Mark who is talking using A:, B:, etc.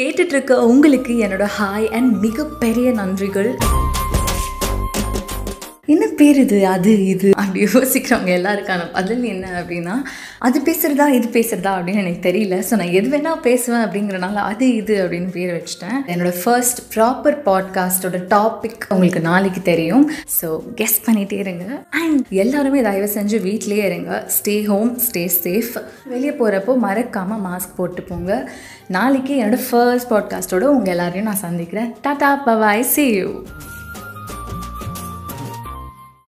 A: கேட்டுட்ருக்க உங்களுக்கு என்னோட hi and மிகப்பெரிய நன்றிகள். என்ன பேர் இது? அது இது? அப்படி யோசிக்கிறவங்க எல்லாருக்கான பதில் என்ன அப்படின்னா அது பேசுகிறதா இது பேசுகிறதா அப்படின்னு எனக்கு தெரியல. ஸோ நான் எது வேணால் பேசுவேன் அப்படிங்கிறனால அது இது அப்படின்னு பேர் வச்சுட்டேன். என்னோட ஃபர்ஸ்ட் ப்ராப்பர் பாட்காஸ்டோட டாபிக் உங்களுக்கு நாளைக்கு தெரியும். ஸோ கெஸ் பண்ணிகிட்டே இருங்க. அண்ட் எல்லாருமே தயவு செஞ்சு வீட்லேயே இருங்க. ஸ்டே ஹோம் ஸ்டே சேஃப் வெளியே போகிறப்போ மறக்காமல் மாஸ்க் போட்டு போங்க நாளைக்கு என்னோட ஃபர்ஸ்ட் பாட்காஸ்ட்டோட உங்கள் எல்லாரையும் நான் சந்திக்கிறேன். Tata பவாய் C you